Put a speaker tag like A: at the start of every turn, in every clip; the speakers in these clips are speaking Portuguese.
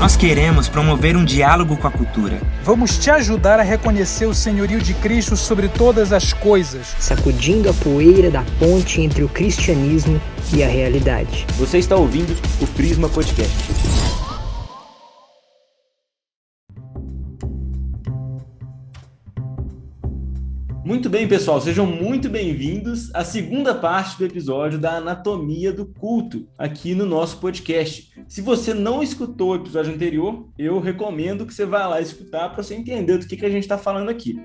A: Nós queremos promover um diálogo com a cultura.
B: Vamos te ajudar a reconhecer o senhorio de Cristo sobre todas as coisas,
C: sacudindo a poeira da ponte entre o cristianismo e a realidade.
D: Você está ouvindo o Prisma Podcast. Muito bem, pessoal, sejam muito bem-vindos à segunda parte do episódio da Anatomia do Culto, aqui no nosso podcast. Se você não escutou o episódio anterior, eu recomendo que você vá lá escutar para você entender do que, que a gente está falando aqui.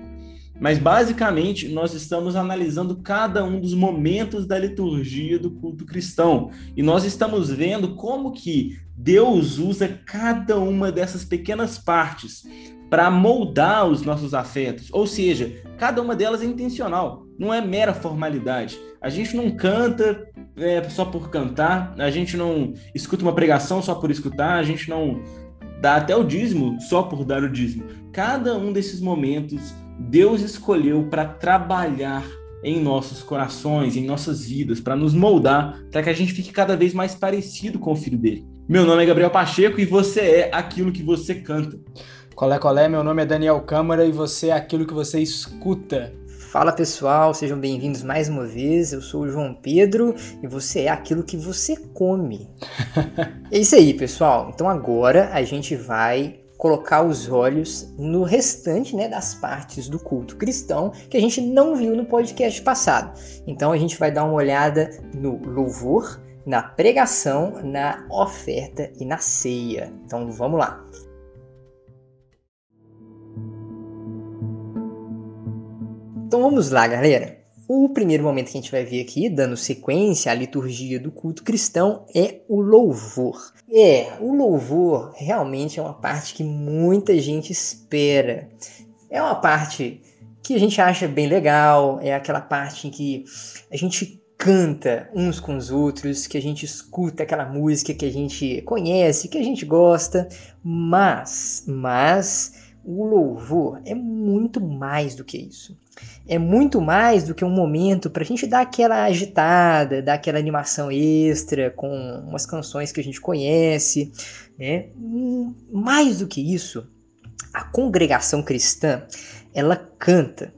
D: Mas basicamente nós estamos analisando cada um dos momentos da liturgia do culto cristão e nós estamos vendo como que Deus usa cada uma dessas pequenas partes para moldar os nossos afetos. Ou seja, cada uma delas é intencional, não é mera formalidade. A gente não canta é, só por cantar, a gente não escuta uma pregação só por escutar, a gente não dá até o dízimo só por dar o dízimo. Cada um desses momentos Deus escolheu para trabalhar em nossos corações, em nossas vidas, para nos moldar, para que a gente fique cada vez mais parecido com o filho dele. Meu nome é Gabriel Pacheco e você é aquilo que você canta.
B: Colé Colé, meu nome é Daniel Câmara e você é aquilo que você escuta.
C: Fala pessoal, sejam bem-vindos mais uma vez. Eu sou o João Pedro e você é aquilo que você come. é isso aí, pessoal. Então agora a gente vai colocar os olhos no restante né, das partes do culto cristão que a gente não viu no podcast passado. Então a gente vai dar uma olhada no louvor, na pregação, na oferta e na ceia. Então vamos lá. Então vamos lá, galera. O primeiro momento que a gente vai ver aqui, dando sequência à liturgia do culto cristão, é o louvor. É, o louvor realmente é uma parte que muita gente espera. É uma parte que a gente acha bem legal, é aquela parte em que a gente canta uns com os outros, que a gente escuta aquela música que a gente conhece, que a gente gosta, mas, mas o louvor é muito mais do que isso é muito mais do que um momento para a gente dar aquela agitada, dar aquela animação extra com umas canções que a gente conhece. Né? Mais do que isso, a congregação cristã ela canta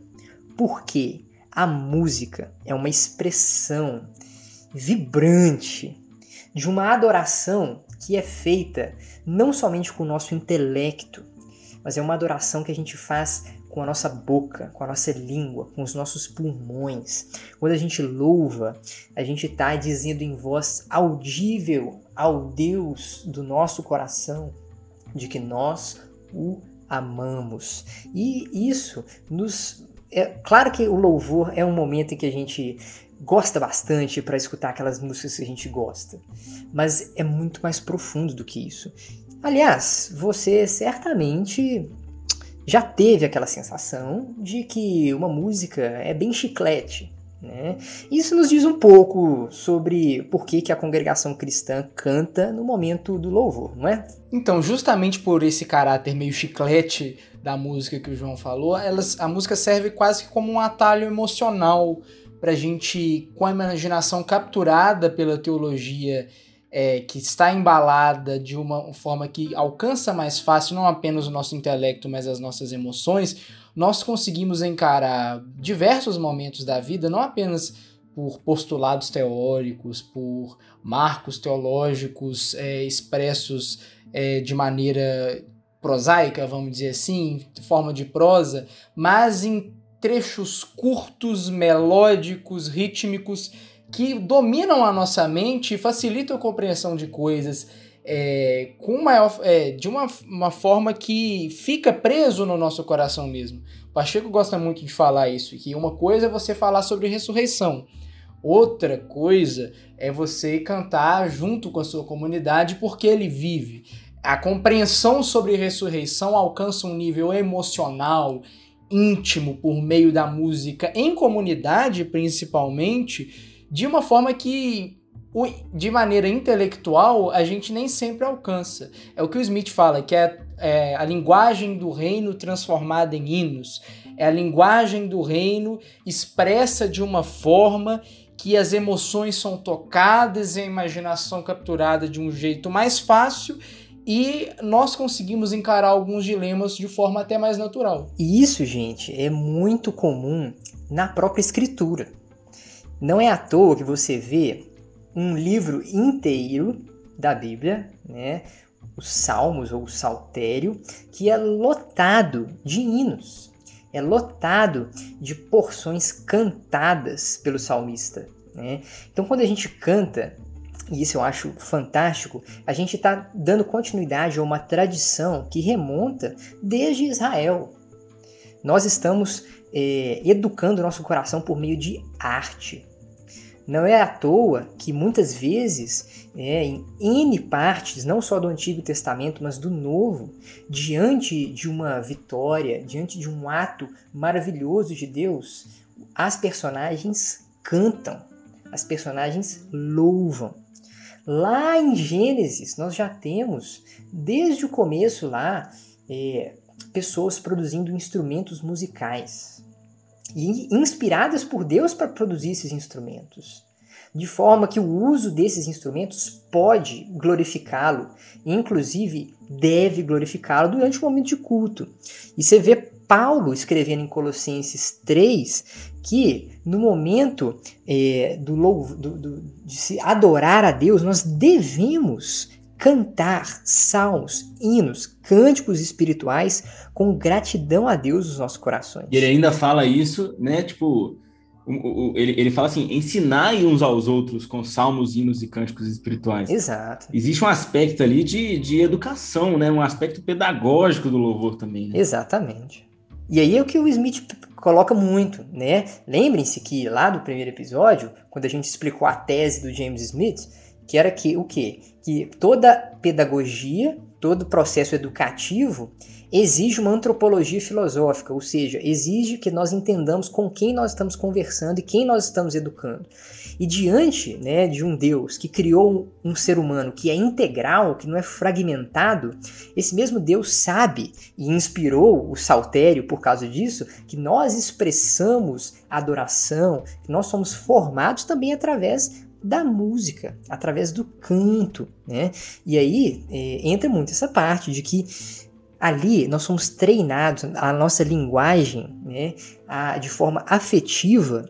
C: porque a música é uma expressão vibrante de uma adoração que é feita não somente com o nosso intelecto, mas é uma adoração que a gente faz com a nossa boca, com a nossa língua, com os nossos pulmões. Quando a gente louva, a gente está dizendo em voz audível ao Deus do nosso coração de que nós o amamos. E isso nos. É claro que o louvor é um momento em que a gente gosta bastante para escutar aquelas músicas que a gente gosta, mas é muito mais profundo do que isso. Aliás, você certamente já teve aquela sensação de que uma música é bem chiclete. Né? Isso nos diz um pouco sobre por que, que a congregação cristã canta no momento do louvor, não é?
B: Então, justamente por esse caráter meio chiclete da música que o João falou, elas, a música serve quase como um atalho emocional para a gente, com a imaginação capturada pela teologia é, que está embalada de uma forma que alcança mais fácil não apenas o nosso intelecto, mas as nossas emoções, nós conseguimos encarar diversos momentos da vida, não apenas por postulados teóricos, por marcos teológicos é, expressos é, de maneira prosaica, vamos dizer assim, forma de prosa, mas em trechos curtos, melódicos, rítmicos que dominam a nossa mente e facilitam a compreensão de coisas é, com maior, é, de uma, uma forma que fica preso no nosso coração mesmo. O Pacheco gosta muito de falar isso, que uma coisa é você falar sobre ressurreição, outra coisa é você cantar junto com a sua comunidade porque ele vive. A compreensão sobre ressurreição alcança um nível emocional, íntimo, por meio da música, em comunidade principalmente, de uma forma que de maneira intelectual a gente nem sempre alcança. É o que o Smith fala, que é, é, a linguagem do reino transformada em hinos. É a linguagem do reino expressa de uma forma que as emoções são tocadas e a imaginação capturada de um jeito mais fácil e nós conseguimos encarar alguns dilemas de forma até mais natural.
C: E isso, gente, é muito comum na própria escritura. Não é à toa que você vê um livro inteiro da Bíblia, né, os Salmos ou o Saltério, que é lotado de hinos, é lotado de porções cantadas pelo salmista. Né? Então, quando a gente canta e isso eu acho fantástico, a gente está dando continuidade a uma tradição que remonta desde Israel. Nós estamos é, educando nosso coração por meio de arte. Não é à toa que muitas vezes, é, em N partes, não só do Antigo Testamento, mas do Novo, diante de uma vitória, diante de um ato maravilhoso de Deus, as personagens cantam, as personagens louvam. Lá em Gênesis, nós já temos, desde o começo lá, é, pessoas produzindo instrumentos musicais inspiradas por Deus para produzir esses instrumentos. De forma que o uso desses instrumentos pode glorificá-lo, inclusive deve glorificá-lo durante o momento de culto. E você vê Paulo escrevendo em Colossenses 3 que no momento é, do, do, do, de se adorar a Deus, nós devemos cantar salmos, hinos, cânticos espirituais com gratidão a Deus nos nossos corações.
D: E ele ainda fala isso, né? Tipo, ele, ele fala assim: ensinai uns aos outros com salmos, hinos e cânticos espirituais.
C: Exato.
D: Existe um aspecto ali de, de educação, né? Um aspecto pedagógico do louvor também. Né?
C: Exatamente. E aí é o que o Smith coloca muito, né? Lembrem-se que lá do primeiro episódio, quando a gente explicou a tese do James Smith, que era que o quê? Que toda pedagogia, todo processo educativo exige uma antropologia filosófica, ou seja, exige que nós entendamos com quem nós estamos conversando e quem nós estamos educando. E diante né, de um Deus que criou um ser humano que é integral, que não é fragmentado, esse mesmo Deus sabe e inspirou o saltério por causa disso, que nós expressamos adoração, que nós somos formados também através da música, através do canto, né? E aí é, entra muito essa parte de que ali nós somos treinados, a nossa linguagem, né, a, de forma afetiva,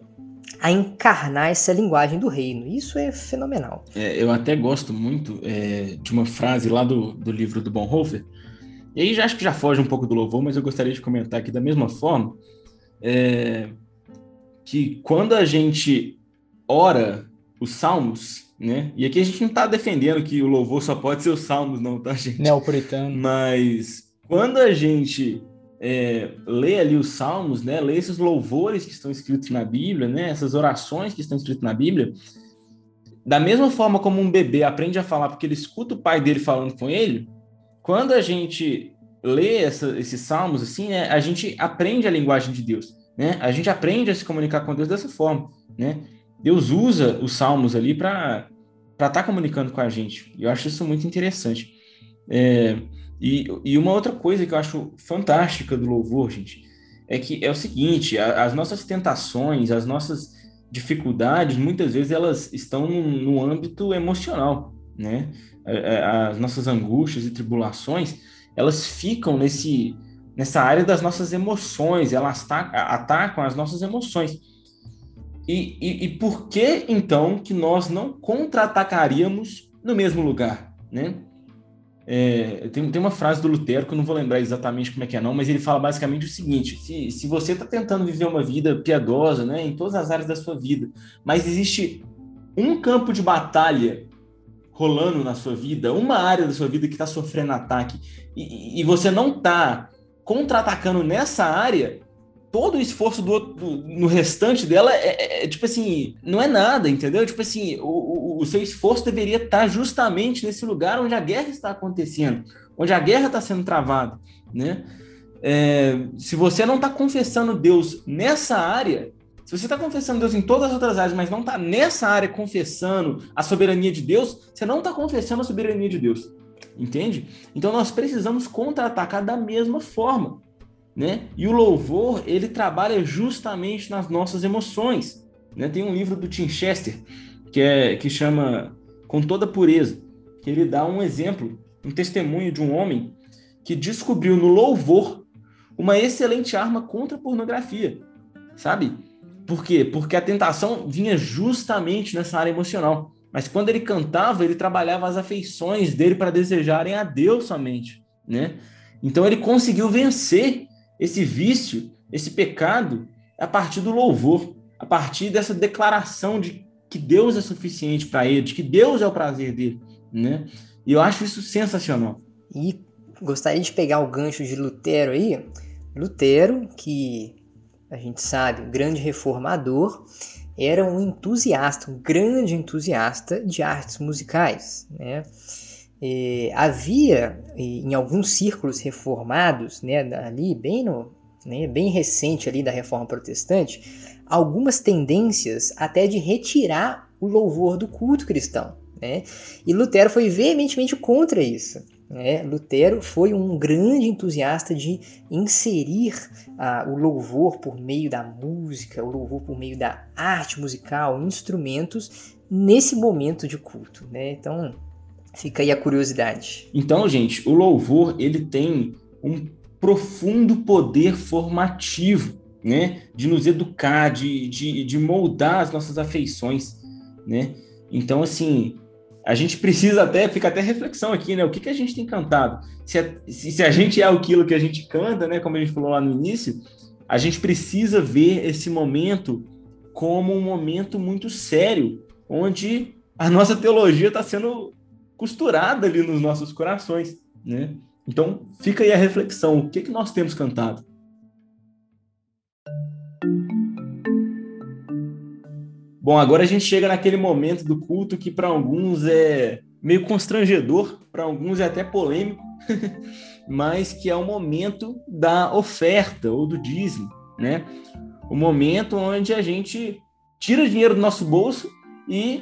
C: a encarnar essa linguagem do reino. Isso é fenomenal.
D: É, eu até gosto muito é, de uma frase lá do, do livro do Bonhoeffer, e aí já acho que já foge um pouco do louvor, mas eu gostaria de comentar aqui da mesma forma, é, que quando a gente ora os salmos, né? E aqui a gente não está defendendo que o louvor só pode ser os salmos, não, tá, gente?
B: Neopuritano.
D: Mas quando a gente é, lê ali os salmos, né, lê esses louvores que estão escritos na Bíblia, né, essas orações que estão escritas na Bíblia, da mesma forma como um bebê aprende a falar porque ele escuta o pai dele falando com ele, quando a gente lê essa, esses salmos assim, né, a gente aprende a linguagem de Deus, né? A gente aprende a se comunicar com Deus dessa forma, né? Deus usa os salmos ali para estar tá comunicando com a gente. Eu acho isso muito interessante. É, e, e uma outra coisa que eu acho fantástica do louvor, gente, é que é o seguinte: a, as nossas tentações, as nossas dificuldades, muitas vezes elas estão no, no âmbito emocional, né? As nossas angústias e tribulações, elas ficam nesse, nessa área das nossas emoções, elas atacam as nossas emoções. E, e, e por que então que nós não contra-atacaríamos no mesmo lugar, né? É, tem, tem uma frase do Lutero que eu não vou lembrar exatamente como é que é não, mas ele fala basicamente o seguinte: se, se você está tentando viver uma vida piedosa, né, em todas as áreas da sua vida, mas existe um campo de batalha rolando na sua vida, uma área da sua vida que está sofrendo ataque, e, e você não está contra-atacando nessa área, todo o esforço do, do no restante dela é, é, é, tipo assim, não é nada, entendeu? Tipo assim, o, o, o, seu esforço deveria estar justamente nesse lugar onde a guerra está acontecendo, onde a guerra está sendo travada, né? É, se você não está confessando Deus nessa área, se você está confessando Deus em todas as outras áreas, mas não está nessa área confessando a soberania de Deus, você não está confessando a soberania de Deus. Entende? Então nós precisamos contra-atacar da mesma forma né? E o louvor, ele trabalha justamente nas nossas emoções, Né? Tem um livro do Tim Chester que, é, que chama Com Toda Pureza, que ele dá um exemplo, um testemunho de um homem que descobriu no louvor uma excelente arma contra a pornografia, sabe? Por quê? Porque a tentação vinha justamente nessa área emocional. Mas quando ele cantava, ele trabalhava as afeições dele para desejarem a Deus somente, né? Então ele conseguiu vencer esse vício, esse pecado, a partir do louvor, a partir dessa declaração de que Deus é suficiente para ele, de que Deus é o prazer dele, né? E eu acho isso sensacional.
C: E gostaria de pegar o gancho de Lutero aí. Lutero, que a gente sabe, grande reformador, era um entusiasta, um grande entusiasta de artes musicais, né? E havia em alguns círculos reformados, né, ali bem no, né, bem recente ali da Reforma Protestante, algumas tendências até de retirar o louvor do culto cristão, né? E Lutero foi veementemente contra isso. Né? Lutero foi um grande entusiasta de inserir ah, o louvor por meio da música, o louvor por meio da arte musical, instrumentos, nesse momento de culto. Né? Então, fica aí a curiosidade.
D: Então, gente, o louvor ele tem um profundo poder formativo, né? De nos educar, de, de, de moldar as nossas afeições, né? Então, assim, a gente precisa até, fica até reflexão aqui, né? O que, que a gente tem cantado? Se a, se, a gente é aquilo que a gente canta, né? Como a gente falou lá no início, a gente precisa ver esse momento como um momento muito sério, onde a nossa teologia está sendo costurada ali nos nossos corações, né? Então, fica aí a reflexão, o que, que nós temos cantado? Bom, agora a gente chega naquele momento do culto que para alguns é meio constrangedor, para alguns é até polêmico, mas que é o momento da oferta ou do dízimo, né? O momento onde a gente tira dinheiro do nosso bolso e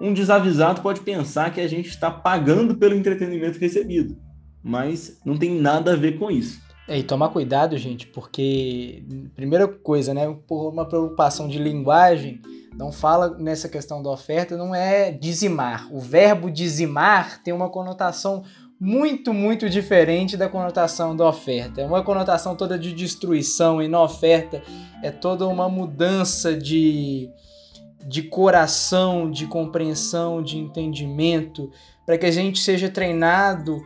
D: um desavisado pode pensar que a gente está pagando pelo entretenimento recebido, mas não tem nada a ver com isso.
B: É, e tomar cuidado, gente, porque primeira coisa, né, por uma preocupação de linguagem, não fala nessa questão da oferta, não é dizimar. O verbo dizimar tem uma conotação muito, muito diferente da conotação da oferta. É uma conotação toda de destruição, e na oferta é toda uma mudança de, de coração, de compreensão, de entendimento, para que a gente seja treinado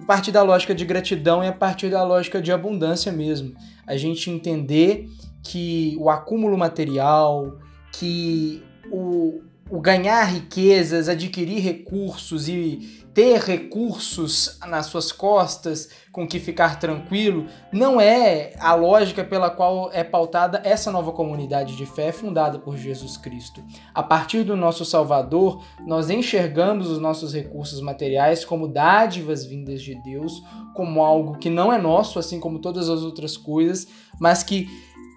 B: a partir da lógica de gratidão e a partir da lógica de abundância mesmo. A gente entender que o acúmulo material, que o, o ganhar riquezas, adquirir recursos e ter recursos nas suas costas com que ficar tranquilo, não é a lógica pela qual é pautada essa nova comunidade de fé fundada por Jesus Cristo. A partir do nosso Salvador, nós enxergamos os nossos recursos materiais como dádivas vindas de Deus, como algo que não é nosso, assim como todas as outras coisas, mas que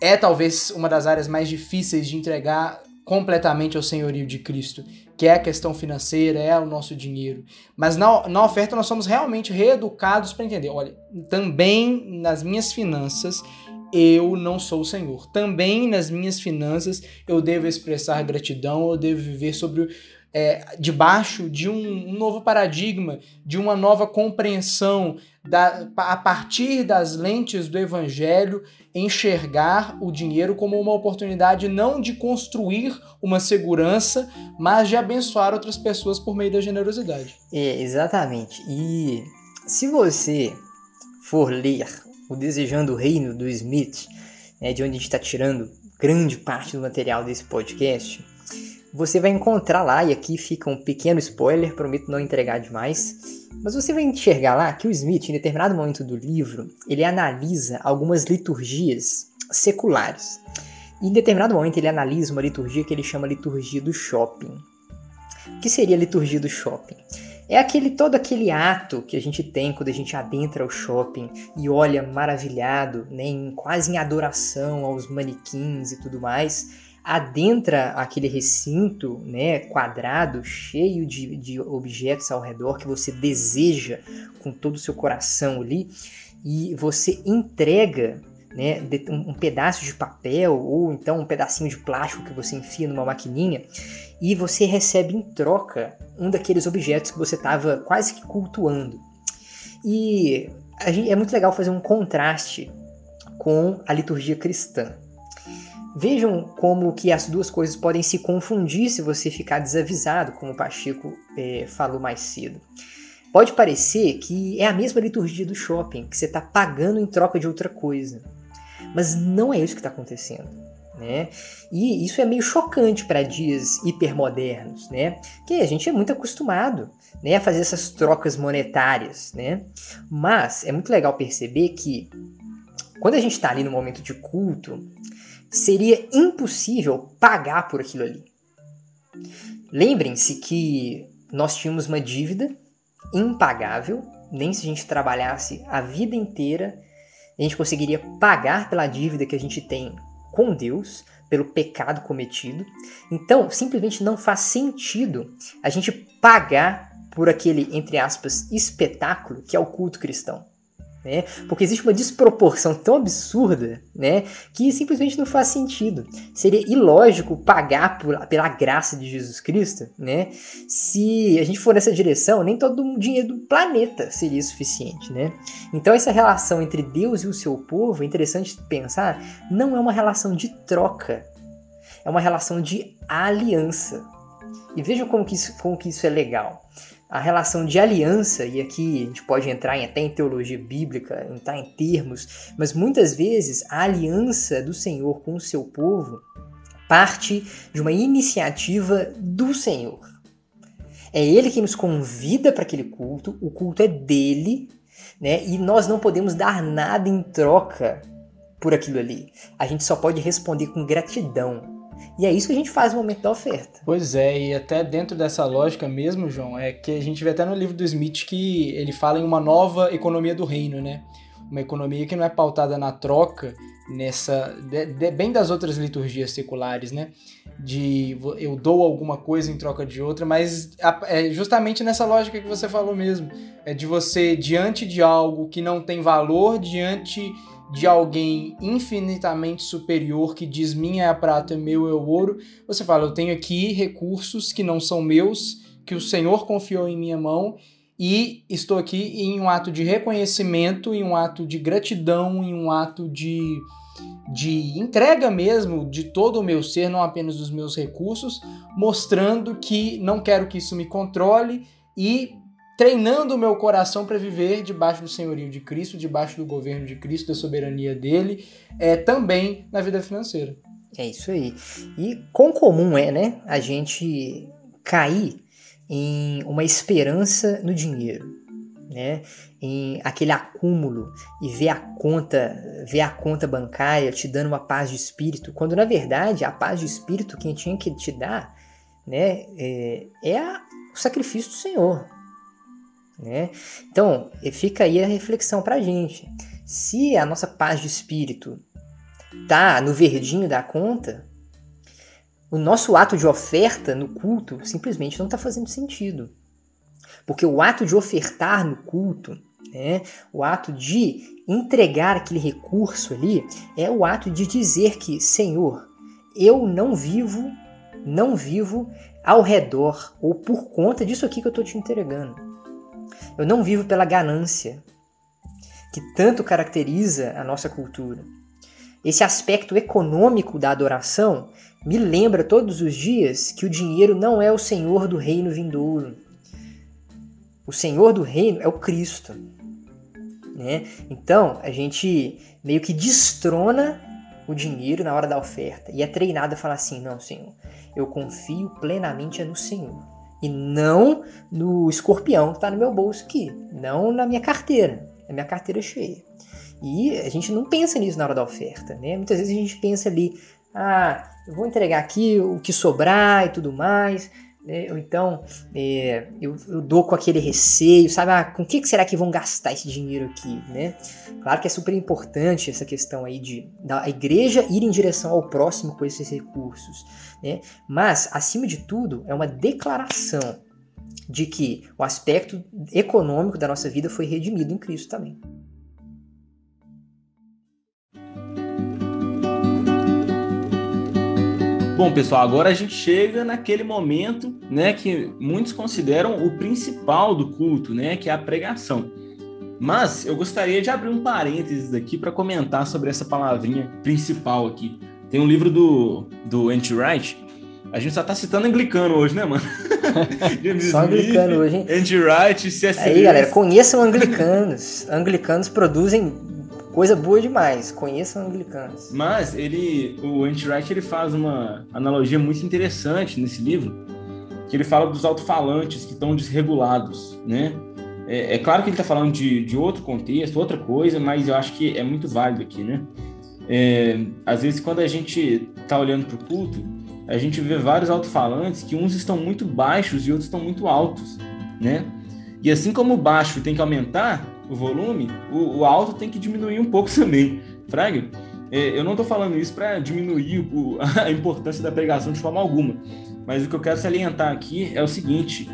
B: é talvez uma das áreas mais difíceis de entregar completamente ao senhorio de Cristo, que é a questão financeira, é o nosso dinheiro. Mas na, na oferta nós somos realmente reeducados para entender: olha, também nas minhas finanças eu não sou o Senhor. Também nas minhas finanças eu devo expressar gratidão, eu devo viver sobre é, debaixo de um, um, novo paradigma, de uma nova compreensão, da, a partir das lentes do Evangelho, enxergar o dinheiro como uma oportunidade não de construir uma segurança, mas de abençoar outras pessoas por meio da generosidade.
C: É, exatamente. E se você for ler o Desejando o Reino do Smith, né, de onde a gente está tirando grande parte do material desse podcast, você vai encontrar lá, e aqui fica um pequeno spoiler, prometo não entregar demais, mas você vai enxergar lá que o Smith, em determinado momento do livro, ele analisa algumas liturgias seculares. E em determinado momento ele analisa uma liturgia que ele chama liturgia do shopping. O que seria a liturgia do shopping? É aquele todo aquele ato que a gente tem quando a gente adentra o shopping e olha maravilhado, né, em, quase em adoração aos manequins e tudo mais, adentra aquele recinto né, quadrado, cheio de, de objetos ao redor que você deseja com todo o seu coração ali, e você entrega né, um pedaço de papel ou então um pedacinho de plástico que você enfia numa maquininha e você recebe em troca um daqueles objetos que você estava quase que cultuando. E gente, é muito legal fazer um contraste com a liturgia cristã. Vejam como que as duas coisas podem se confundir se você ficar desavisado, como o Pacheco é, falou mais cedo. Pode parecer que é a mesma liturgia do shopping, que você está pagando em troca de outra coisa. Mas não é isso que está acontecendo. Né? E isso é meio chocante para dias hipermodernos, né? Que a gente é muito acostumado né, a fazer essas trocas monetárias, né? Mas é muito legal perceber que quando a gente está ali no momento de culto, seria impossível pagar por aquilo ali. Lembrem-se que nós tínhamos uma dívida impagável, nem se a gente trabalhasse a vida inteira, a gente conseguiria pagar pela dívida que a gente tem com Deus, pelo pecado cometido. Então, simplesmente não faz sentido a gente pagar por aquele, entre aspas, espetáculo que é o culto cristão né? Porque existe uma desproporção tão absurda, né, que simplesmente não faz sentido. Seria ilógico pagar por, pela graça de Jesus Cristo, né? Se a gente for nessa direção, nem todo o dinheiro do planeta seria suficiente, né? Então essa relação entre Deus e o seu povo, é interessante pensar, não é uma relação de troca, é uma relação de aliança. E vejam como que isso, como que isso é legal a relação de aliança, e aqui a gente pode entrar em, até em teologia bíblica, entrar em termos, mas muitas vezes a aliança do Senhor com o seu povo parte de uma iniciativa do Senhor. É Ele que nos convida para aquele culto, o culto é dele, né? E nós não podemos dar nada em troca por aquilo ali. A gente só pode responder com gratidão, e é isso que a gente faz no momento da oferta.
B: Pois é, e até dentro dessa lógica mesmo, João, é que a gente vê até no livro do Smith que ele fala em uma nova economia do reino, né? Uma economia que não é pautada na troca, nessa. De, de, bem das outras liturgias seculares, né? De eu dou alguma coisa em troca de outra, mas é justamente nessa lógica que você falou mesmo. É de você, diante de algo que não tem valor, diante de alguém infinitamente superior que diz minha é a prata, meu é o ouro, você fala, eu tenho aqui recursos que não são meus, que o Senhor confiou em minha mão e estou aqui em um ato de reconhecimento, em um ato de gratidão, em um ato de, de entrega mesmo de todo o meu ser, não apenas dos meus recursos, mostrando que não quero que isso me controle e treinando o meu coração para viver debaixo do senhorio de Cristo, debaixo do governo de Cristo, da soberania dele, é também na vida financeira.
C: É isso aí. E quão comum é, né, a gente cair em uma esperança no dinheiro, né? Em aquele acúmulo e ver a conta, ver a conta bancária te dando uma paz de espírito, quando na verdade a paz de espírito quem tinha que te dar, né, é, é a, o sacrifício do Senhor, né? Então, fica aí a reflexão para a gente. Se a nossa paz de espírito tá no verdinho da conta, o nosso ato de oferta no culto simplesmente não está fazendo sentido. Porque o ato de ofertar no culto, né, o ato de entregar aquele recurso ali, é o ato de dizer que, Senhor, eu não vivo, não vivo ao redor ou por conta disso aqui que eu estou te entregando. Eu não vivo pela ganância, que tanto caracteriza a nossa cultura. Esse aspecto econômico da adoração me lembra todos os dias que o dinheiro não é o senhor do reino vindouro. O senhor do reino é o Cristo. Né? Então, a gente meio que destrona o dinheiro na hora da oferta e é treinado a falar assim: não, Senhor, eu confio plenamente no Senhor e não no escorpião que está no meu bolso aqui, não na minha carteira, na minha carteira cheia. E a gente não pensa nisso na hora da oferta, né? Muitas vezes a gente pensa ali, ah, eu vou entregar aqui o que sobrar e tudo mais, né? Ou então é, eu, eu, dou com aquele receio, sabe? Ah, com que, que será que vão gastar esse dinheiro aqui, né? Claro que é super importante essa questão aí de da igreja ir em direção ao próximo com esses recursos, né? Mas, acima de tudo, é uma declaração de que o aspecto econômico da nossa vida foi redimido em Cristo também.
D: Bom, pessoal, agora a gente chega naquele momento, né, que muitos consideram o principal do culto, né, que é a pregação. Mas eu gostaria de abrir um parênteses aqui para comentar sobre essa palavrinha principal aqui. Tem um livro do, do Anti Wright. A gente só tá citando anglicano hoje, né, mano?
C: só anglicano hoje, hein?
D: Anti Wright, C.S.
C: Aí, galera, conheçam anglicanos. anglicanos produzem coisa boa demais. Conheçam anglicanos.
D: Mas ele, o Anti-Wright, ele faz uma analogia muito interessante nesse livro, que ele fala dos alto-falantes que estão desregulados, né? É, é, claro que ele está falando de, de outro contexto, outra coisa, mas eu acho que é muito válido aqui, né? É, às vezes, quando a gente está olhando para o culto, a gente vê vários alto-falantes que uns estão muito baixos e outros estão muito altos, né? E assim como o baixo tem que aumentar, o volume, o, o alto tem que diminuir um pouco também. Fraga, é, eu não estou falando isso para diminuir o, a importância da pregação de forma alguma, mas o que eu quero salientar aqui é o seguinte: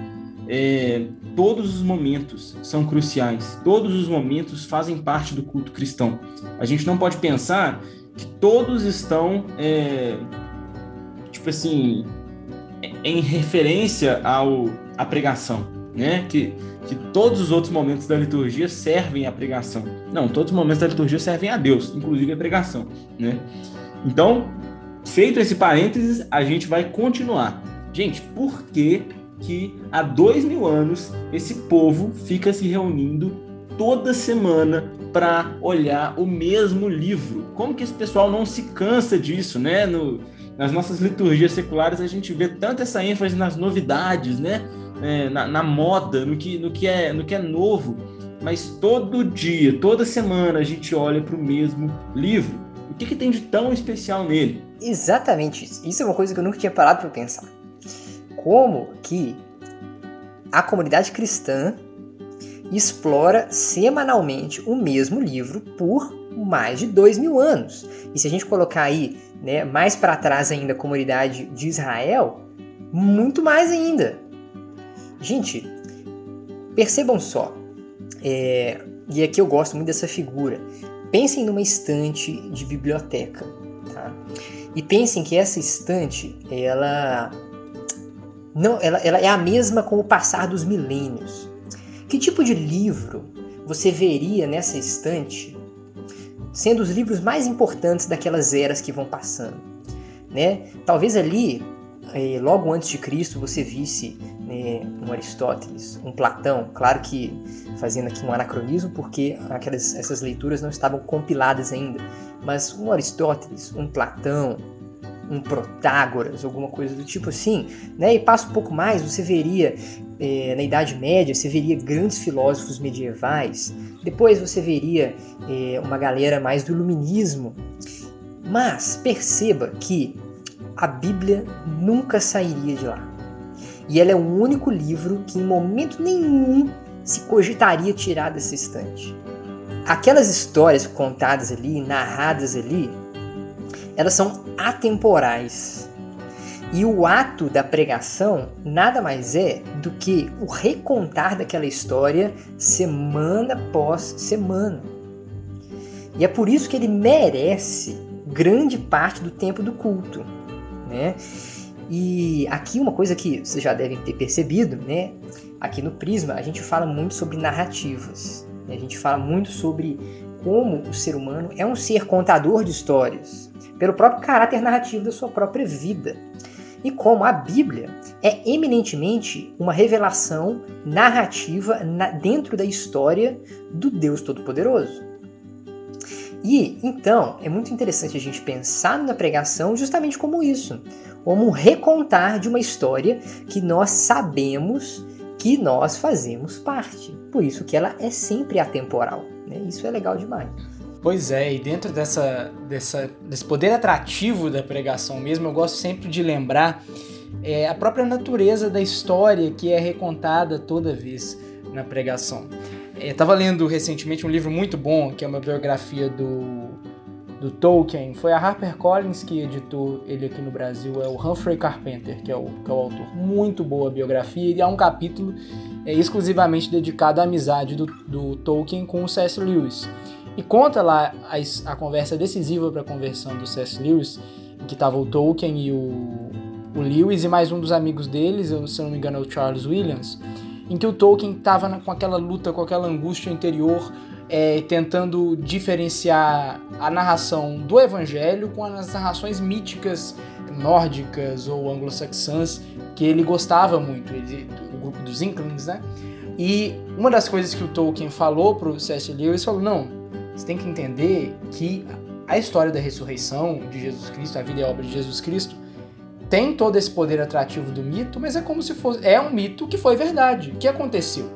D: é, todos os momentos são cruciais, todos os momentos fazem parte do culto cristão. A gente não pode pensar que todos estão, é, tipo assim, em referência ao, à pregação, né? Que que todos os outros momentos da liturgia servem à pregação. Não, todos os momentos da liturgia servem a Deus, inclusive a pregação, né? Então, feito esse parênteses, a gente vai continuar. Gente, por que que há dois mil anos esse povo fica se reunindo toda semana para olhar o mesmo livro? Como que esse pessoal não se cansa disso, né? No, nas nossas liturgias seculares a gente vê tanta essa ênfase nas novidades, né? É, na, na, moda, no que, no, que é, no que é novo, mas todo dia, toda semana a gente olha para o mesmo livro. O que, que tem de tão especial nele?
C: Exatamente isso. Isso é uma coisa que eu nunca tinha parado para pensar. Como que a comunidade cristã explora semanalmente o mesmo livro por mais de dois mil anos. E se a gente colocar aí né, mais para trás ainda a comunidade de Israel, muito mais ainda. Gente, percebam só, é, e aqui eu gosto muito dessa figura. Pensem numa estante de biblioteca, tá? E pensem que essa estante, ela não, ela, ela é a mesma com o passar dos milênios. Que tipo de livro você veria nessa estante sendo os livros mais importantes daquelas eras que vão passando? Né? Talvez ali é, logo antes de Cristo você visse um Aristóteles, um Platão, claro que fazendo aqui um anacronismo porque aquelas, essas leituras não estavam compiladas ainda, mas um Aristóteles, um Platão, um Protágoras, alguma coisa do tipo assim, né? E passa um pouco mais, você veria é, na Idade Média, você veria grandes filósofos medievais, depois você veria é, uma galera mais do Iluminismo, mas perceba que a Bíblia nunca sairia de lá. E ela é o único livro que em momento nenhum se cogitaria tirar dessa estante. Aquelas histórias contadas ali, narradas ali, elas são atemporais. E o ato da pregação nada mais é do que o recontar daquela história semana após semana. E é por isso que ele merece grande parte do tempo do culto né? E aqui uma coisa que vocês já devem ter percebido, né? Aqui no Prisma a gente fala muito sobre narrativas. Né? A gente fala muito sobre como o ser humano é um ser contador de histórias, pelo próprio caráter narrativo da sua própria vida. E como a Bíblia é eminentemente uma revelação narrativa na, dentro da história do Deus Todo-Poderoso. E então é muito interessante a gente pensar na pregação justamente como isso, como um recontar de uma história que nós sabemos que nós fazemos parte. Por isso que ela é sempre atemporal. Né? Isso é legal demais.
B: Pois é, e dentro dessa, dessa, desse poder atrativo da pregação mesmo, eu gosto sempre de lembrar é, a própria natureza da história que é recontada toda vez na pregação. Estava lendo recentemente um livro muito bom, que é uma biografia do, do Tolkien. Foi a HarperCollins que editou ele aqui no Brasil, é o Humphrey Carpenter, que é o, que é o autor. Muito boa biografia, e há um capítulo é, exclusivamente dedicado à amizade do, do Tolkien com o C.S. Lewis. E conta lá a, a conversa decisiva para a conversão do C.S. Lewis, em que tava o Tolkien e o, o Lewis e mais um dos amigos deles, eu, se não me engano é o Charles Williams, em que o Tolkien estava com aquela luta, com aquela angústia interior, é, tentando diferenciar a narração do Evangelho com as narrações míticas nórdicas ou anglo-saxãs que ele gostava muito, ele, o grupo dos Inklings, né? E uma das coisas que o Tolkien falou para o C.S. Lewis falou: não, você tem que entender que a história da ressurreição de Jesus Cristo, a vida e a obra de Jesus Cristo, tem todo esse poder atrativo do mito, mas é como se fosse. É um mito que foi verdade, que aconteceu.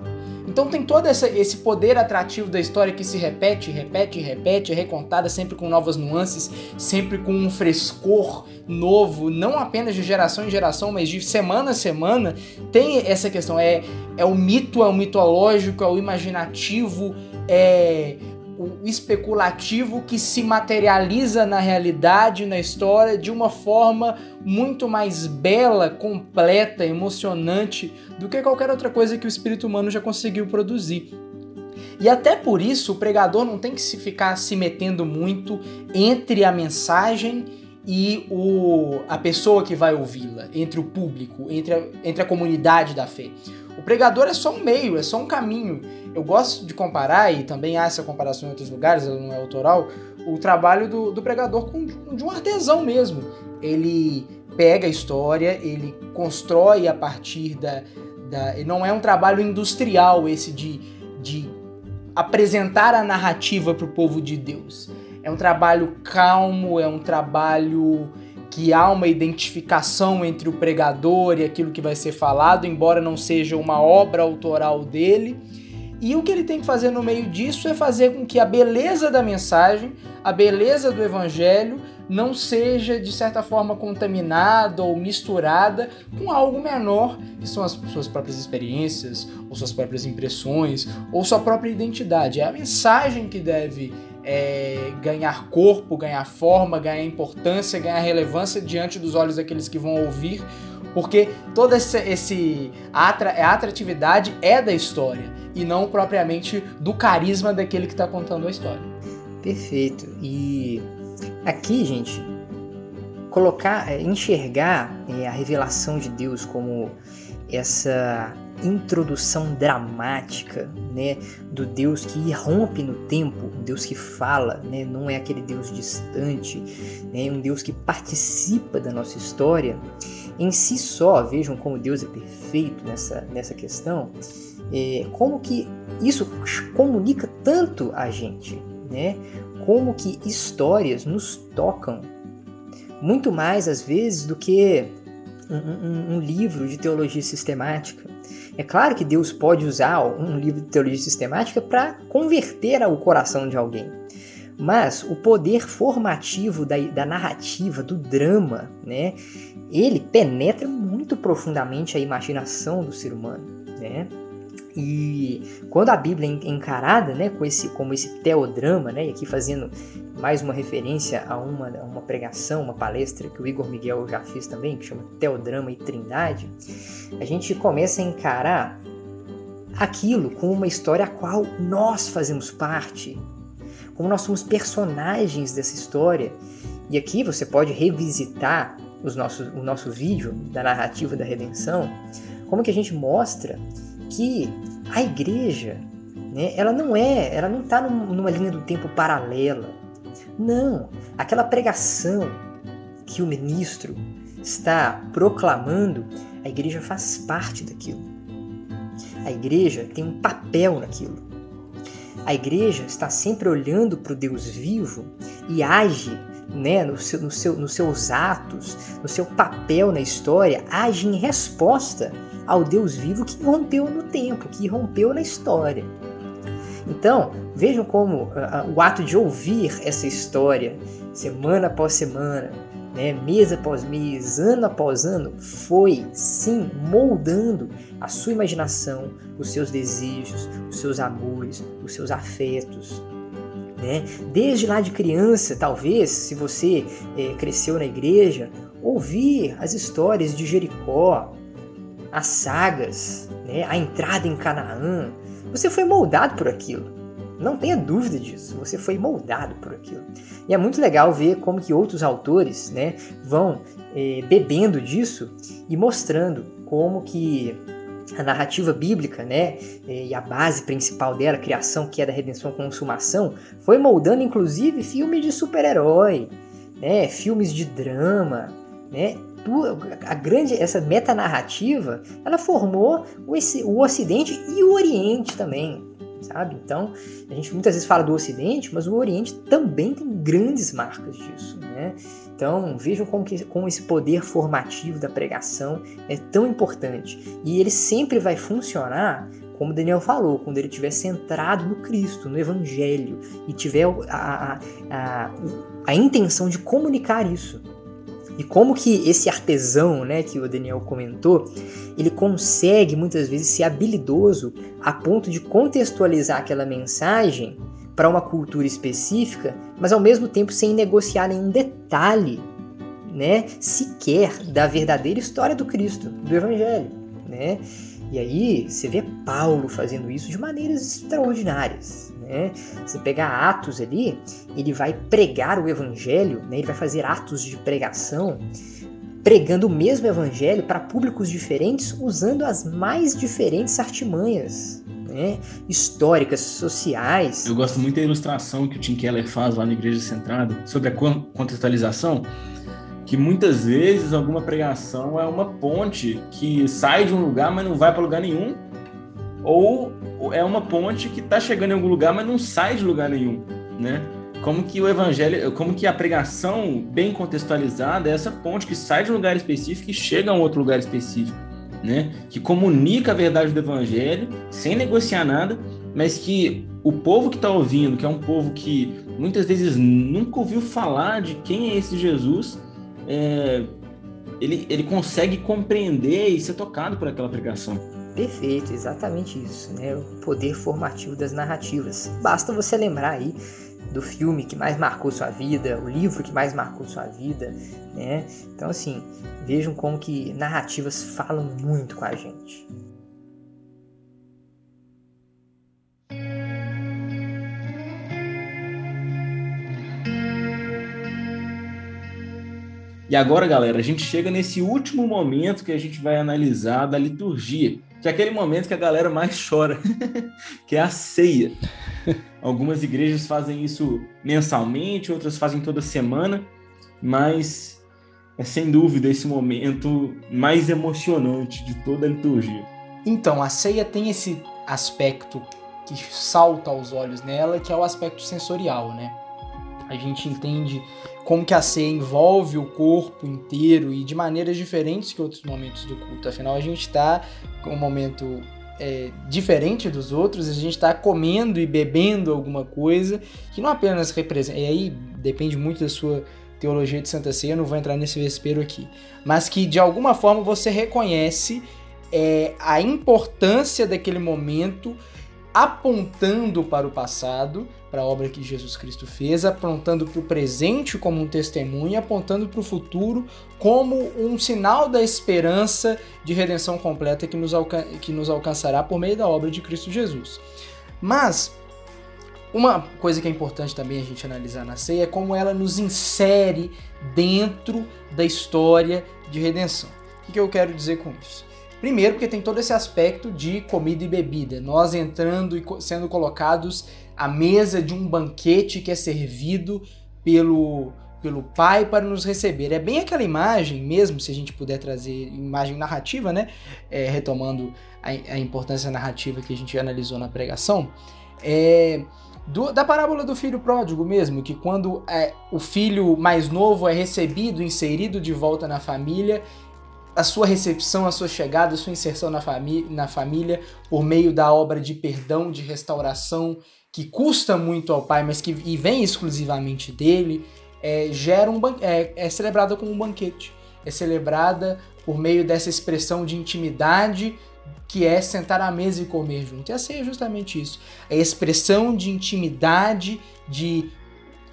B: Então tem todo essa, esse poder atrativo da história que se repete, repete, repete, é recontada sempre com novas nuances, sempre com um frescor novo, não apenas de geração em geração, mas de semana a semana. Tem essa questão, é, é o mito, é o mitológico, é o imaginativo, é o especulativo que se materializa na realidade, na história, de uma forma muito mais bela, completa, emocionante do que qualquer outra coisa que o espírito humano já conseguiu produzir. E até por isso o pregador não tem que se ficar se metendo muito entre a mensagem e o, a pessoa que vai ouvi-la, entre o público, entre a, entre a comunidade da fé. O pregador é só um meio, é só um caminho. Eu gosto de comparar, e também há essa comparação em outros lugares, ela não é autoral, o trabalho do, do pregador com de um artesão mesmo. Ele pega a história, ele constrói a partir da. da não é um trabalho industrial esse de, de apresentar a narrativa para o povo de Deus. É um trabalho calmo, é um trabalho que há uma identificação entre o pregador e aquilo que vai ser falado, embora não seja uma obra autoral dele. E o que ele tem que fazer no meio disso é fazer com que a beleza da mensagem, a beleza do evangelho, não seja de certa forma contaminada ou misturada com algo menor, que são as suas próprias experiências, ou suas próprias impressões, ou sua própria identidade. É a mensagem que deve é, ganhar corpo, ganhar forma, ganhar importância, ganhar relevância diante dos olhos daqueles que vão ouvir, porque toda esse, esse a atratividade é da história e não propriamente do carisma daquele que está contando a história.
C: Perfeito. E aqui, gente, colocar, é, enxergar é, a revelação de Deus como essa introdução dramática, né, do Deus que irrompe no tempo, um Deus que fala, né, não é aquele Deus distante, né, um Deus que participa da nossa história. Em si só, vejam como Deus é perfeito nessa, nessa questão, é, como que isso comunica tanto a gente, né, como que histórias nos tocam muito mais às vezes do que um, um, um livro de teologia sistemática é claro que Deus pode usar um livro de teologia sistemática para converter o coração de alguém. Mas o poder formativo da, da narrativa, do drama, né, ele penetra muito profundamente a imaginação do ser humano. Né? E quando a Bíblia é encarada né, com esse, como esse teodrama, né, e aqui fazendo mais uma referência a uma, uma pregação, uma palestra que o Igor Miguel já fez também, que chama Teodrama e Trindade, a gente começa a encarar aquilo como uma história a qual nós fazemos parte, como nós somos personagens dessa história. E aqui você pode revisitar os nossos, o nosso vídeo da narrativa da redenção, como que a gente mostra que a igreja, né, ela não é, ela não está numa linha do tempo paralela. Não, aquela pregação que o ministro está proclamando, a igreja faz parte daquilo. A igreja tem um papel naquilo. A igreja está sempre olhando para o Deus vivo e age né, no seu, no seu, nos seus atos, no seu papel na história, age em resposta ao Deus vivo que rompeu no tempo, que rompeu na história. Então, vejam como uh, o ato de ouvir essa história, semana após semana, né, mês após mês, ano após ano, foi sim moldando a sua imaginação, os seus desejos, os seus amores, os seus afetos. Né? Desde lá de criança, talvez, se você é, cresceu na igreja, ouvir as histórias de Jericó, as sagas, né, a entrada em Canaã, você foi moldado por aquilo. Não tenha dúvida disso. Você foi moldado por aquilo. E é muito legal ver como que outros autores, né, vão é, bebendo disso e mostrando como que a narrativa bíblica, né, e a base principal dela, a criação que é da redenção consumação, foi moldando inclusive filmes de super-herói, né, filmes de drama, né, a grande essa metanarrativa, ela formou o, Ocidente e o Oriente também, sabe? Então, a gente muitas vezes fala do Ocidente, mas o Oriente também tem grandes marcas disso, né? Então, vejam como, que, como esse poder formativo da pregação é tão importante. E ele sempre vai funcionar, como Daniel falou, quando ele estiver centrado no Cristo, no Evangelho, e tiver a, a, a, a intenção de comunicar isso. E como que esse artesão, né, que o Daniel comentou, ele consegue muitas vezes ser habilidoso a ponto de contextualizar aquela mensagem para uma cultura específica, mas ao mesmo tempo sem negociar nenhum detalhe, né, sequer da verdadeira história do Cristo, do Evangelho, né? E aí você vê Paulo fazendo isso de maneiras extraordinárias. Né? Você pegar Atos ali, ele vai pregar o evangelho, né? ele vai fazer atos de pregação, pregando o mesmo evangelho para públicos diferentes, usando as mais diferentes artimanhas. Né? históricas, sociais.
D: Eu gosto muito da ilustração que o Tim Keller faz lá na Igreja Centrada sobre a contextualização, que muitas vezes alguma pregação é uma ponte que sai de um lugar, mas não vai para lugar nenhum, ou é uma ponte que está chegando em algum lugar, mas não sai de lugar nenhum, né? Como que o evangelho, como que a pregação bem contextualizada é essa ponte que sai de um lugar específico e chega a um outro lugar específico, né? Que comunica a verdade do evangelho sem negociar nada, mas que o povo que está ouvindo, que é um povo que muitas vezes nunca ouviu falar de quem é esse Jesus, é, ele, ele consegue compreender e ser tocado por aquela pregação.
C: Perfeito, exatamente isso, né? O poder formativo das narrativas. Basta você lembrar aí do filme que mais marcou sua vida, o livro que mais marcou sua vida, né? Então assim, vejam como que narrativas falam muito com a gente.
D: E agora, galera, a gente chega nesse último momento que a gente vai analisar da liturgia, que é aquele momento que a galera mais chora, que é a ceia. Algumas igrejas fazem isso mensalmente, outras fazem toda semana, mas é sem dúvida esse momento mais emocionante de toda a liturgia.
B: Então, a ceia tem esse aspecto que salta aos olhos nela, que é o aspecto sensorial, né? A gente entende como que a ceia envolve o corpo inteiro e de maneiras diferentes que outros momentos do culto. Afinal, a gente está com um momento é, diferente dos outros, a gente está comendo e bebendo alguma coisa que não apenas representa. E aí depende muito da sua teologia de Santa Ceia, não vou entrar nesse vespero aqui. Mas que de alguma forma você reconhece é, a importância daquele momento apontando para o passado, para a obra que Jesus Cristo fez, apontando para o presente como um testemunho, apontando para o futuro como um sinal da esperança de redenção completa que nos, que nos alcançará por meio da obra de Cristo Jesus. Mas uma coisa que é importante também a gente analisar na ceia é como ela nos insere dentro da história de redenção. O que eu quero dizer com isso? Primeiro, porque tem todo esse aspecto de comida e bebida, nós entrando e sendo colocados à mesa de um banquete que é servido pelo, pelo Pai para nos receber. É bem aquela imagem mesmo, se a gente puder trazer imagem narrativa, né? É, retomando a, a, importância narrativa que a gente analisou na pregação. É, do, da parábola do filho pródigo mesmo, que quando é, o filho mais novo é recebido, inserido de volta na família, a sua recepção, a sua chegada, a sua inserção na, na família por meio da obra de perdão, de restauração, que custa muito ao pai, mas que vem exclusivamente dele, é, gera um é, é celebrada como um banquete. É celebrada por meio dessa expressão de intimidade que é sentar à mesa e comer junto. E a ceia é justamente isso. É a expressão de intimidade, de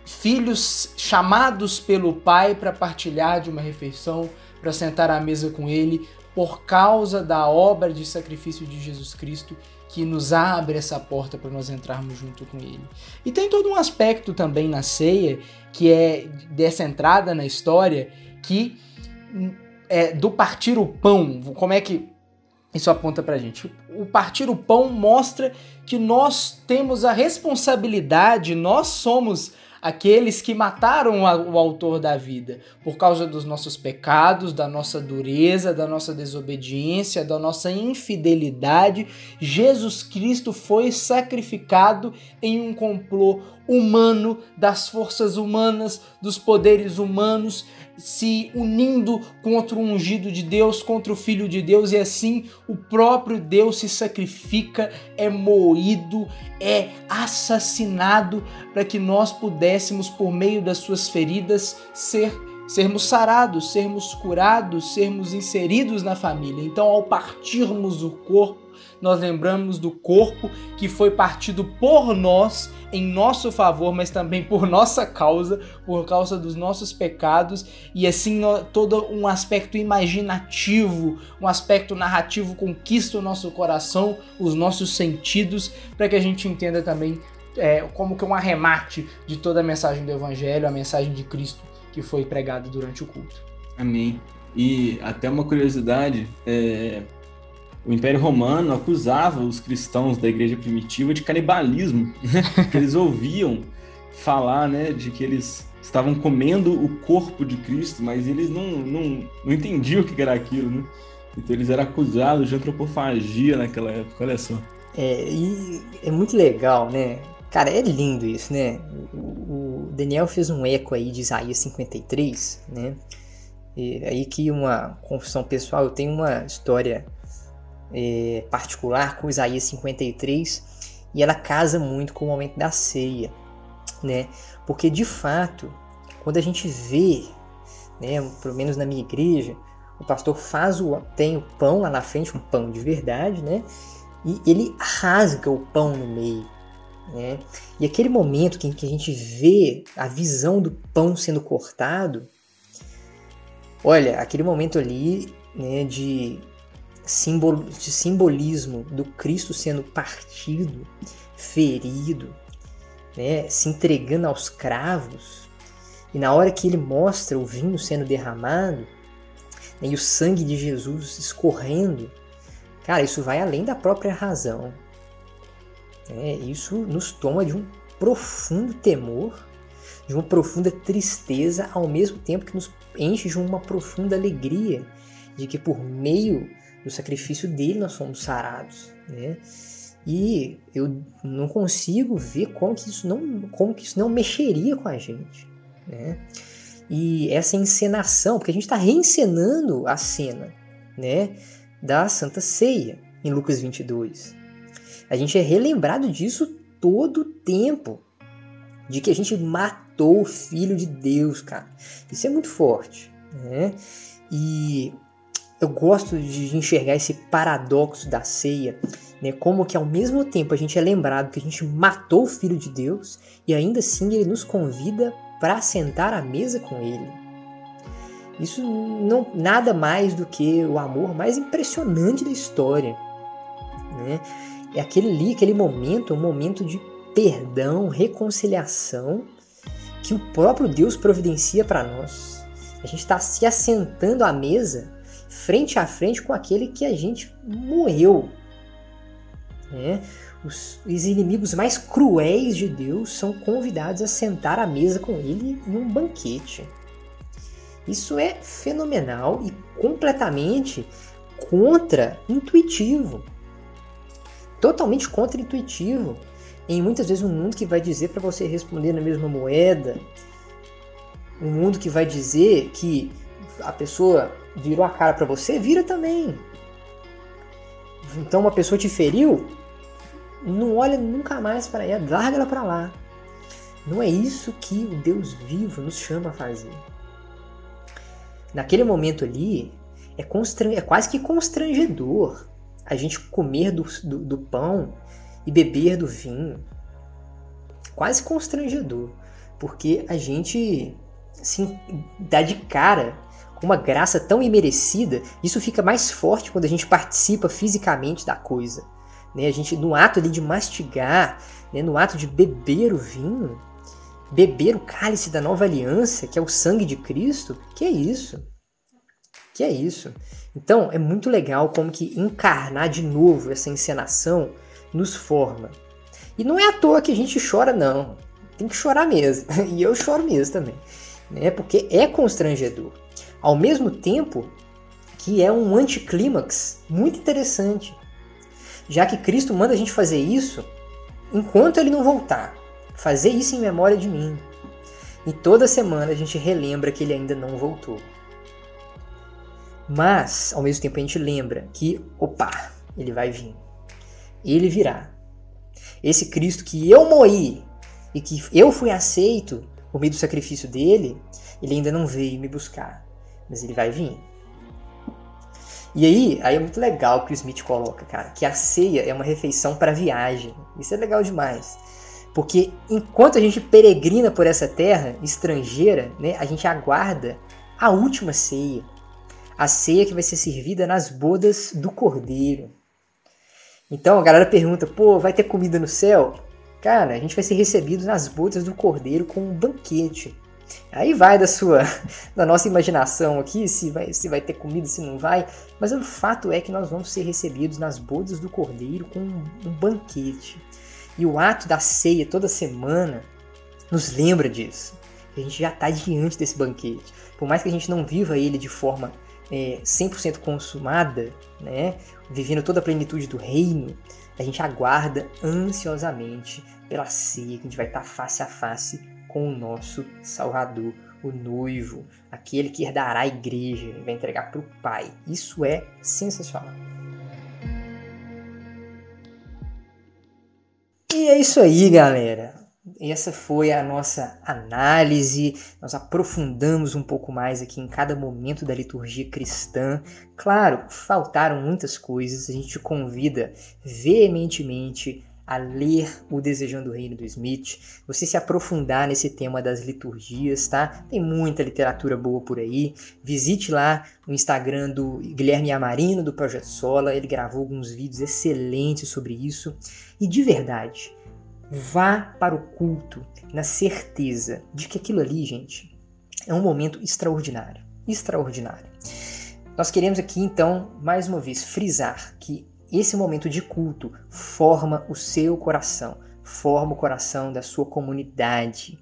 B: filhos chamados pelo pai para partilhar de uma refeição, para sentar à mesa com ele, por causa da obra de sacrifício de Jesus Cristo que nos abre essa porta para nós entrarmos junto com Ele. E tem todo um aspecto também na ceia, que é dessa entrada na história, que é do partir o pão. Como é que isso aponta pra gente? O partir o pão mostra que nós temos a responsabilidade, nós somos aqueles que mataram o autor da vida por causa dos nossos pecados, da nossa dureza, da nossa desobediência, da nossa infidelidade. Jesus Cristo foi sacrificado em um complô humano, das forças humanas, dos poderes humanos, se unindo contra o ungido de Deus, contra o Filho de Deus, e assim o próprio Deus se sacrifica, é moído, é assassinado para que nós pudéssemos, por meio das suas feridas, ser sermos sarados, sermos curados, sermos inseridos na família. Então, ao partirmos o corpo, nós lembramos do corpo que foi partido por nós em nosso favor, mas também por nossa causa, por causa dos nossos pecados, e assim todo um aspecto imaginativo, um aspecto narrativo conquista o nosso coração, os nossos sentidos, para que a gente entenda também é, como que um arremate de toda a mensagem do Evangelho, a mensagem de Cristo que foi pregada durante o culto.
D: Amém. E até uma curiosidade, é, o Império Romano acusava os cristãos da igreja primitiva de canibalismo, né? que eles ouviam falar né, de que eles estavam comendo o corpo de Cristo, mas eles não, não, não entendiam o que era aquilo, né? Então eles eram acusados de antropofagia naquela época, olha só.
C: É, e é muito legal, né? Cara, é lindo isso, né? O, o Daniel fez um eco aí de Isaías 53, né? E aí que uma confissão pessoal, eu tenho uma história é, particular com Isaías 53 e ela casa muito com o momento da ceia, né? Porque de fato, quando a gente vê, né, pelo menos na minha igreja, o pastor faz o tem o pão lá na frente, um pão de verdade, né? E ele rasga o pão no meio, né? E aquele momento que, que a gente vê a visão do pão sendo cortado, olha, aquele momento ali, né, de simbolo, de simbolismo do Cristo sendo partido, ferido, né, se entregando aos cravos, e na hora que ele mostra o vinho sendo derramado né, e o sangue de Jesus escorrendo, cara, isso vai além da própria razão. É, isso nos toma de um profundo temor, de uma profunda tristeza, ao mesmo tempo que nos enche de uma profunda alegria de que por meio do sacrifício dele nós fomos sarados, né? E eu não consigo ver como que isso não, como que isso não mexeria com a gente, né? E essa encenação, porque a gente está reencenando a cena, né, da Santa Ceia em Lucas 22. A gente é relembrado disso todo o tempo, de que a gente matou o Filho de Deus, cara. Isso é muito forte, né? E eu gosto de enxergar esse paradoxo da ceia, né? Como que ao mesmo tempo a gente é lembrado que a gente matou o Filho de Deus e ainda assim ele nos convida para sentar à mesa com ele. Isso não nada mais do que o amor mais impressionante da história, né? É aquele ali, aquele momento, um momento de perdão, reconciliação que o próprio Deus providencia para nós. A gente está se assentando à mesa frente a frente com aquele que a gente morreu. Né? Os, os, inimigos mais cruéis de Deus são convidados a sentar à mesa com ele em um banquete. Isso é fenomenal e completamente contra-intuitivo. Totalmente contra-intuitivo. Em muitas vezes um mundo que vai dizer para você responder na mesma moeda, um mundo que vai dizer que a pessoa virou a cara para você, vira também. Então uma pessoa te feriu, não olha nunca mais para ela, larga ela para lá. Não é isso que o Deus vivo nos chama a fazer. Naquele momento ali, é, constran... é quase que constrangedor a gente comer do, do, do pão e beber do vinho. Quase constrangedor, porque a gente se dá de cara uma graça tão imerecida, isso fica mais forte quando a gente participa fisicamente da coisa. né? A gente no ato ali de mastigar, né? no ato de beber o vinho, beber o cálice da nova aliança, que é o sangue de Cristo, que é isso? Que é isso? Então, é muito legal como que encarnar de novo essa encenação nos forma. E não é à toa que a gente chora, não. Tem que chorar mesmo. E eu choro mesmo também. Né? Porque é constrangedor. Ao mesmo tempo que é um anticlímax muito interessante. Já que Cristo manda a gente fazer isso enquanto ele não voltar. Fazer isso em memória de mim. E toda semana a gente relembra que ele ainda não voltou. Mas, ao mesmo tempo, a gente lembra que, opa, ele vai vir. Ele virá. Esse Cristo que eu morri e que eu fui aceito por meio do sacrifício dele, ele ainda não veio me buscar, mas ele vai vir. E aí, aí é muito legal que o Smith coloca, cara, que a ceia é uma refeição para viagem. Isso é legal demais. Porque enquanto a gente peregrina por essa terra estrangeira, né, a gente aguarda a última ceia. A ceia que vai ser servida nas bodas do Cordeiro. Então a galera pergunta: pô, vai ter comida no céu? Cara, a gente vai ser recebido nas bodas do Cordeiro com um banquete. Aí vai da sua, da nossa imaginação aqui, se vai, se vai ter comida, se não vai. Mas o fato é que nós vamos ser recebidos nas bodas do Cordeiro com um, um banquete. E o ato da ceia toda semana nos lembra disso. A gente já está diante desse banquete. Por mais que a gente não viva ele de forma é, 100% consumada, né, vivendo toda a plenitude do reino, a gente aguarda ansiosamente pela ceia que a gente vai estar face a face com o nosso Salvador, o noivo, aquele que herdará a igreja e vai entregar para o Pai. Isso é sensacional. E é isso aí, galera. Essa foi a nossa análise. Nós aprofundamos um pouco mais aqui em cada momento da liturgia cristã. Claro, faltaram muitas coisas. A gente te convida veementemente a ler o Desejando o Reino do Smith, você se aprofundar nesse tema das liturgias, tá? Tem muita literatura boa por aí. Visite lá o Instagram do Guilherme Amarino do Projeto Sola, ele gravou alguns vídeos excelentes sobre isso. E de verdade, vá para o culto na certeza de que aquilo ali, gente, é um momento extraordinário, extraordinário. Nós queremos aqui então, mais uma vez, frisar que esse momento de culto forma o seu coração, forma o coração da sua comunidade.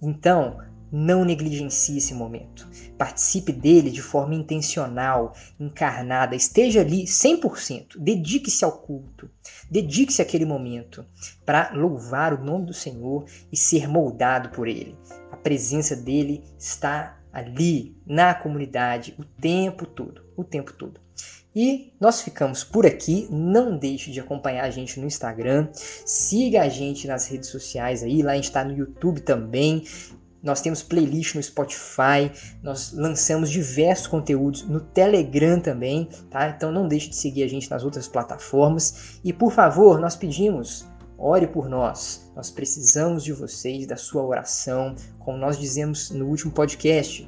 C: Então, não negligencie esse momento. Participe dele de forma intencional, encarnada. Esteja ali 100%. Dedique-se ao culto. Dedique-se àquele momento para louvar o nome do Senhor e ser moldado por ele. A presença dele está ali na comunidade o tempo todo, o tempo todo. E nós ficamos por aqui. Não deixe de acompanhar a gente no Instagram. Siga a gente nas redes sociais aí. Lá a gente está no YouTube também. Nós temos playlist no Spotify, nós lançamos diversos conteúdos no Telegram também, tá? Então não deixe de seguir a gente nas outras plataformas. E por favor, nós pedimos, ore por nós. Nós precisamos de vocês, da sua oração, como nós dizemos no último podcast.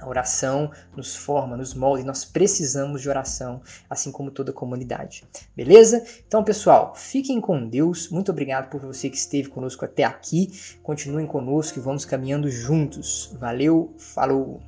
C: A oração nos forma, nos molda e nós precisamos de oração, assim como toda a comunidade. Beleza? Então, pessoal, fiquem com Deus. Muito obrigado por você que esteve conosco até aqui. Continuem conosco e vamos caminhando juntos. Valeu, falou!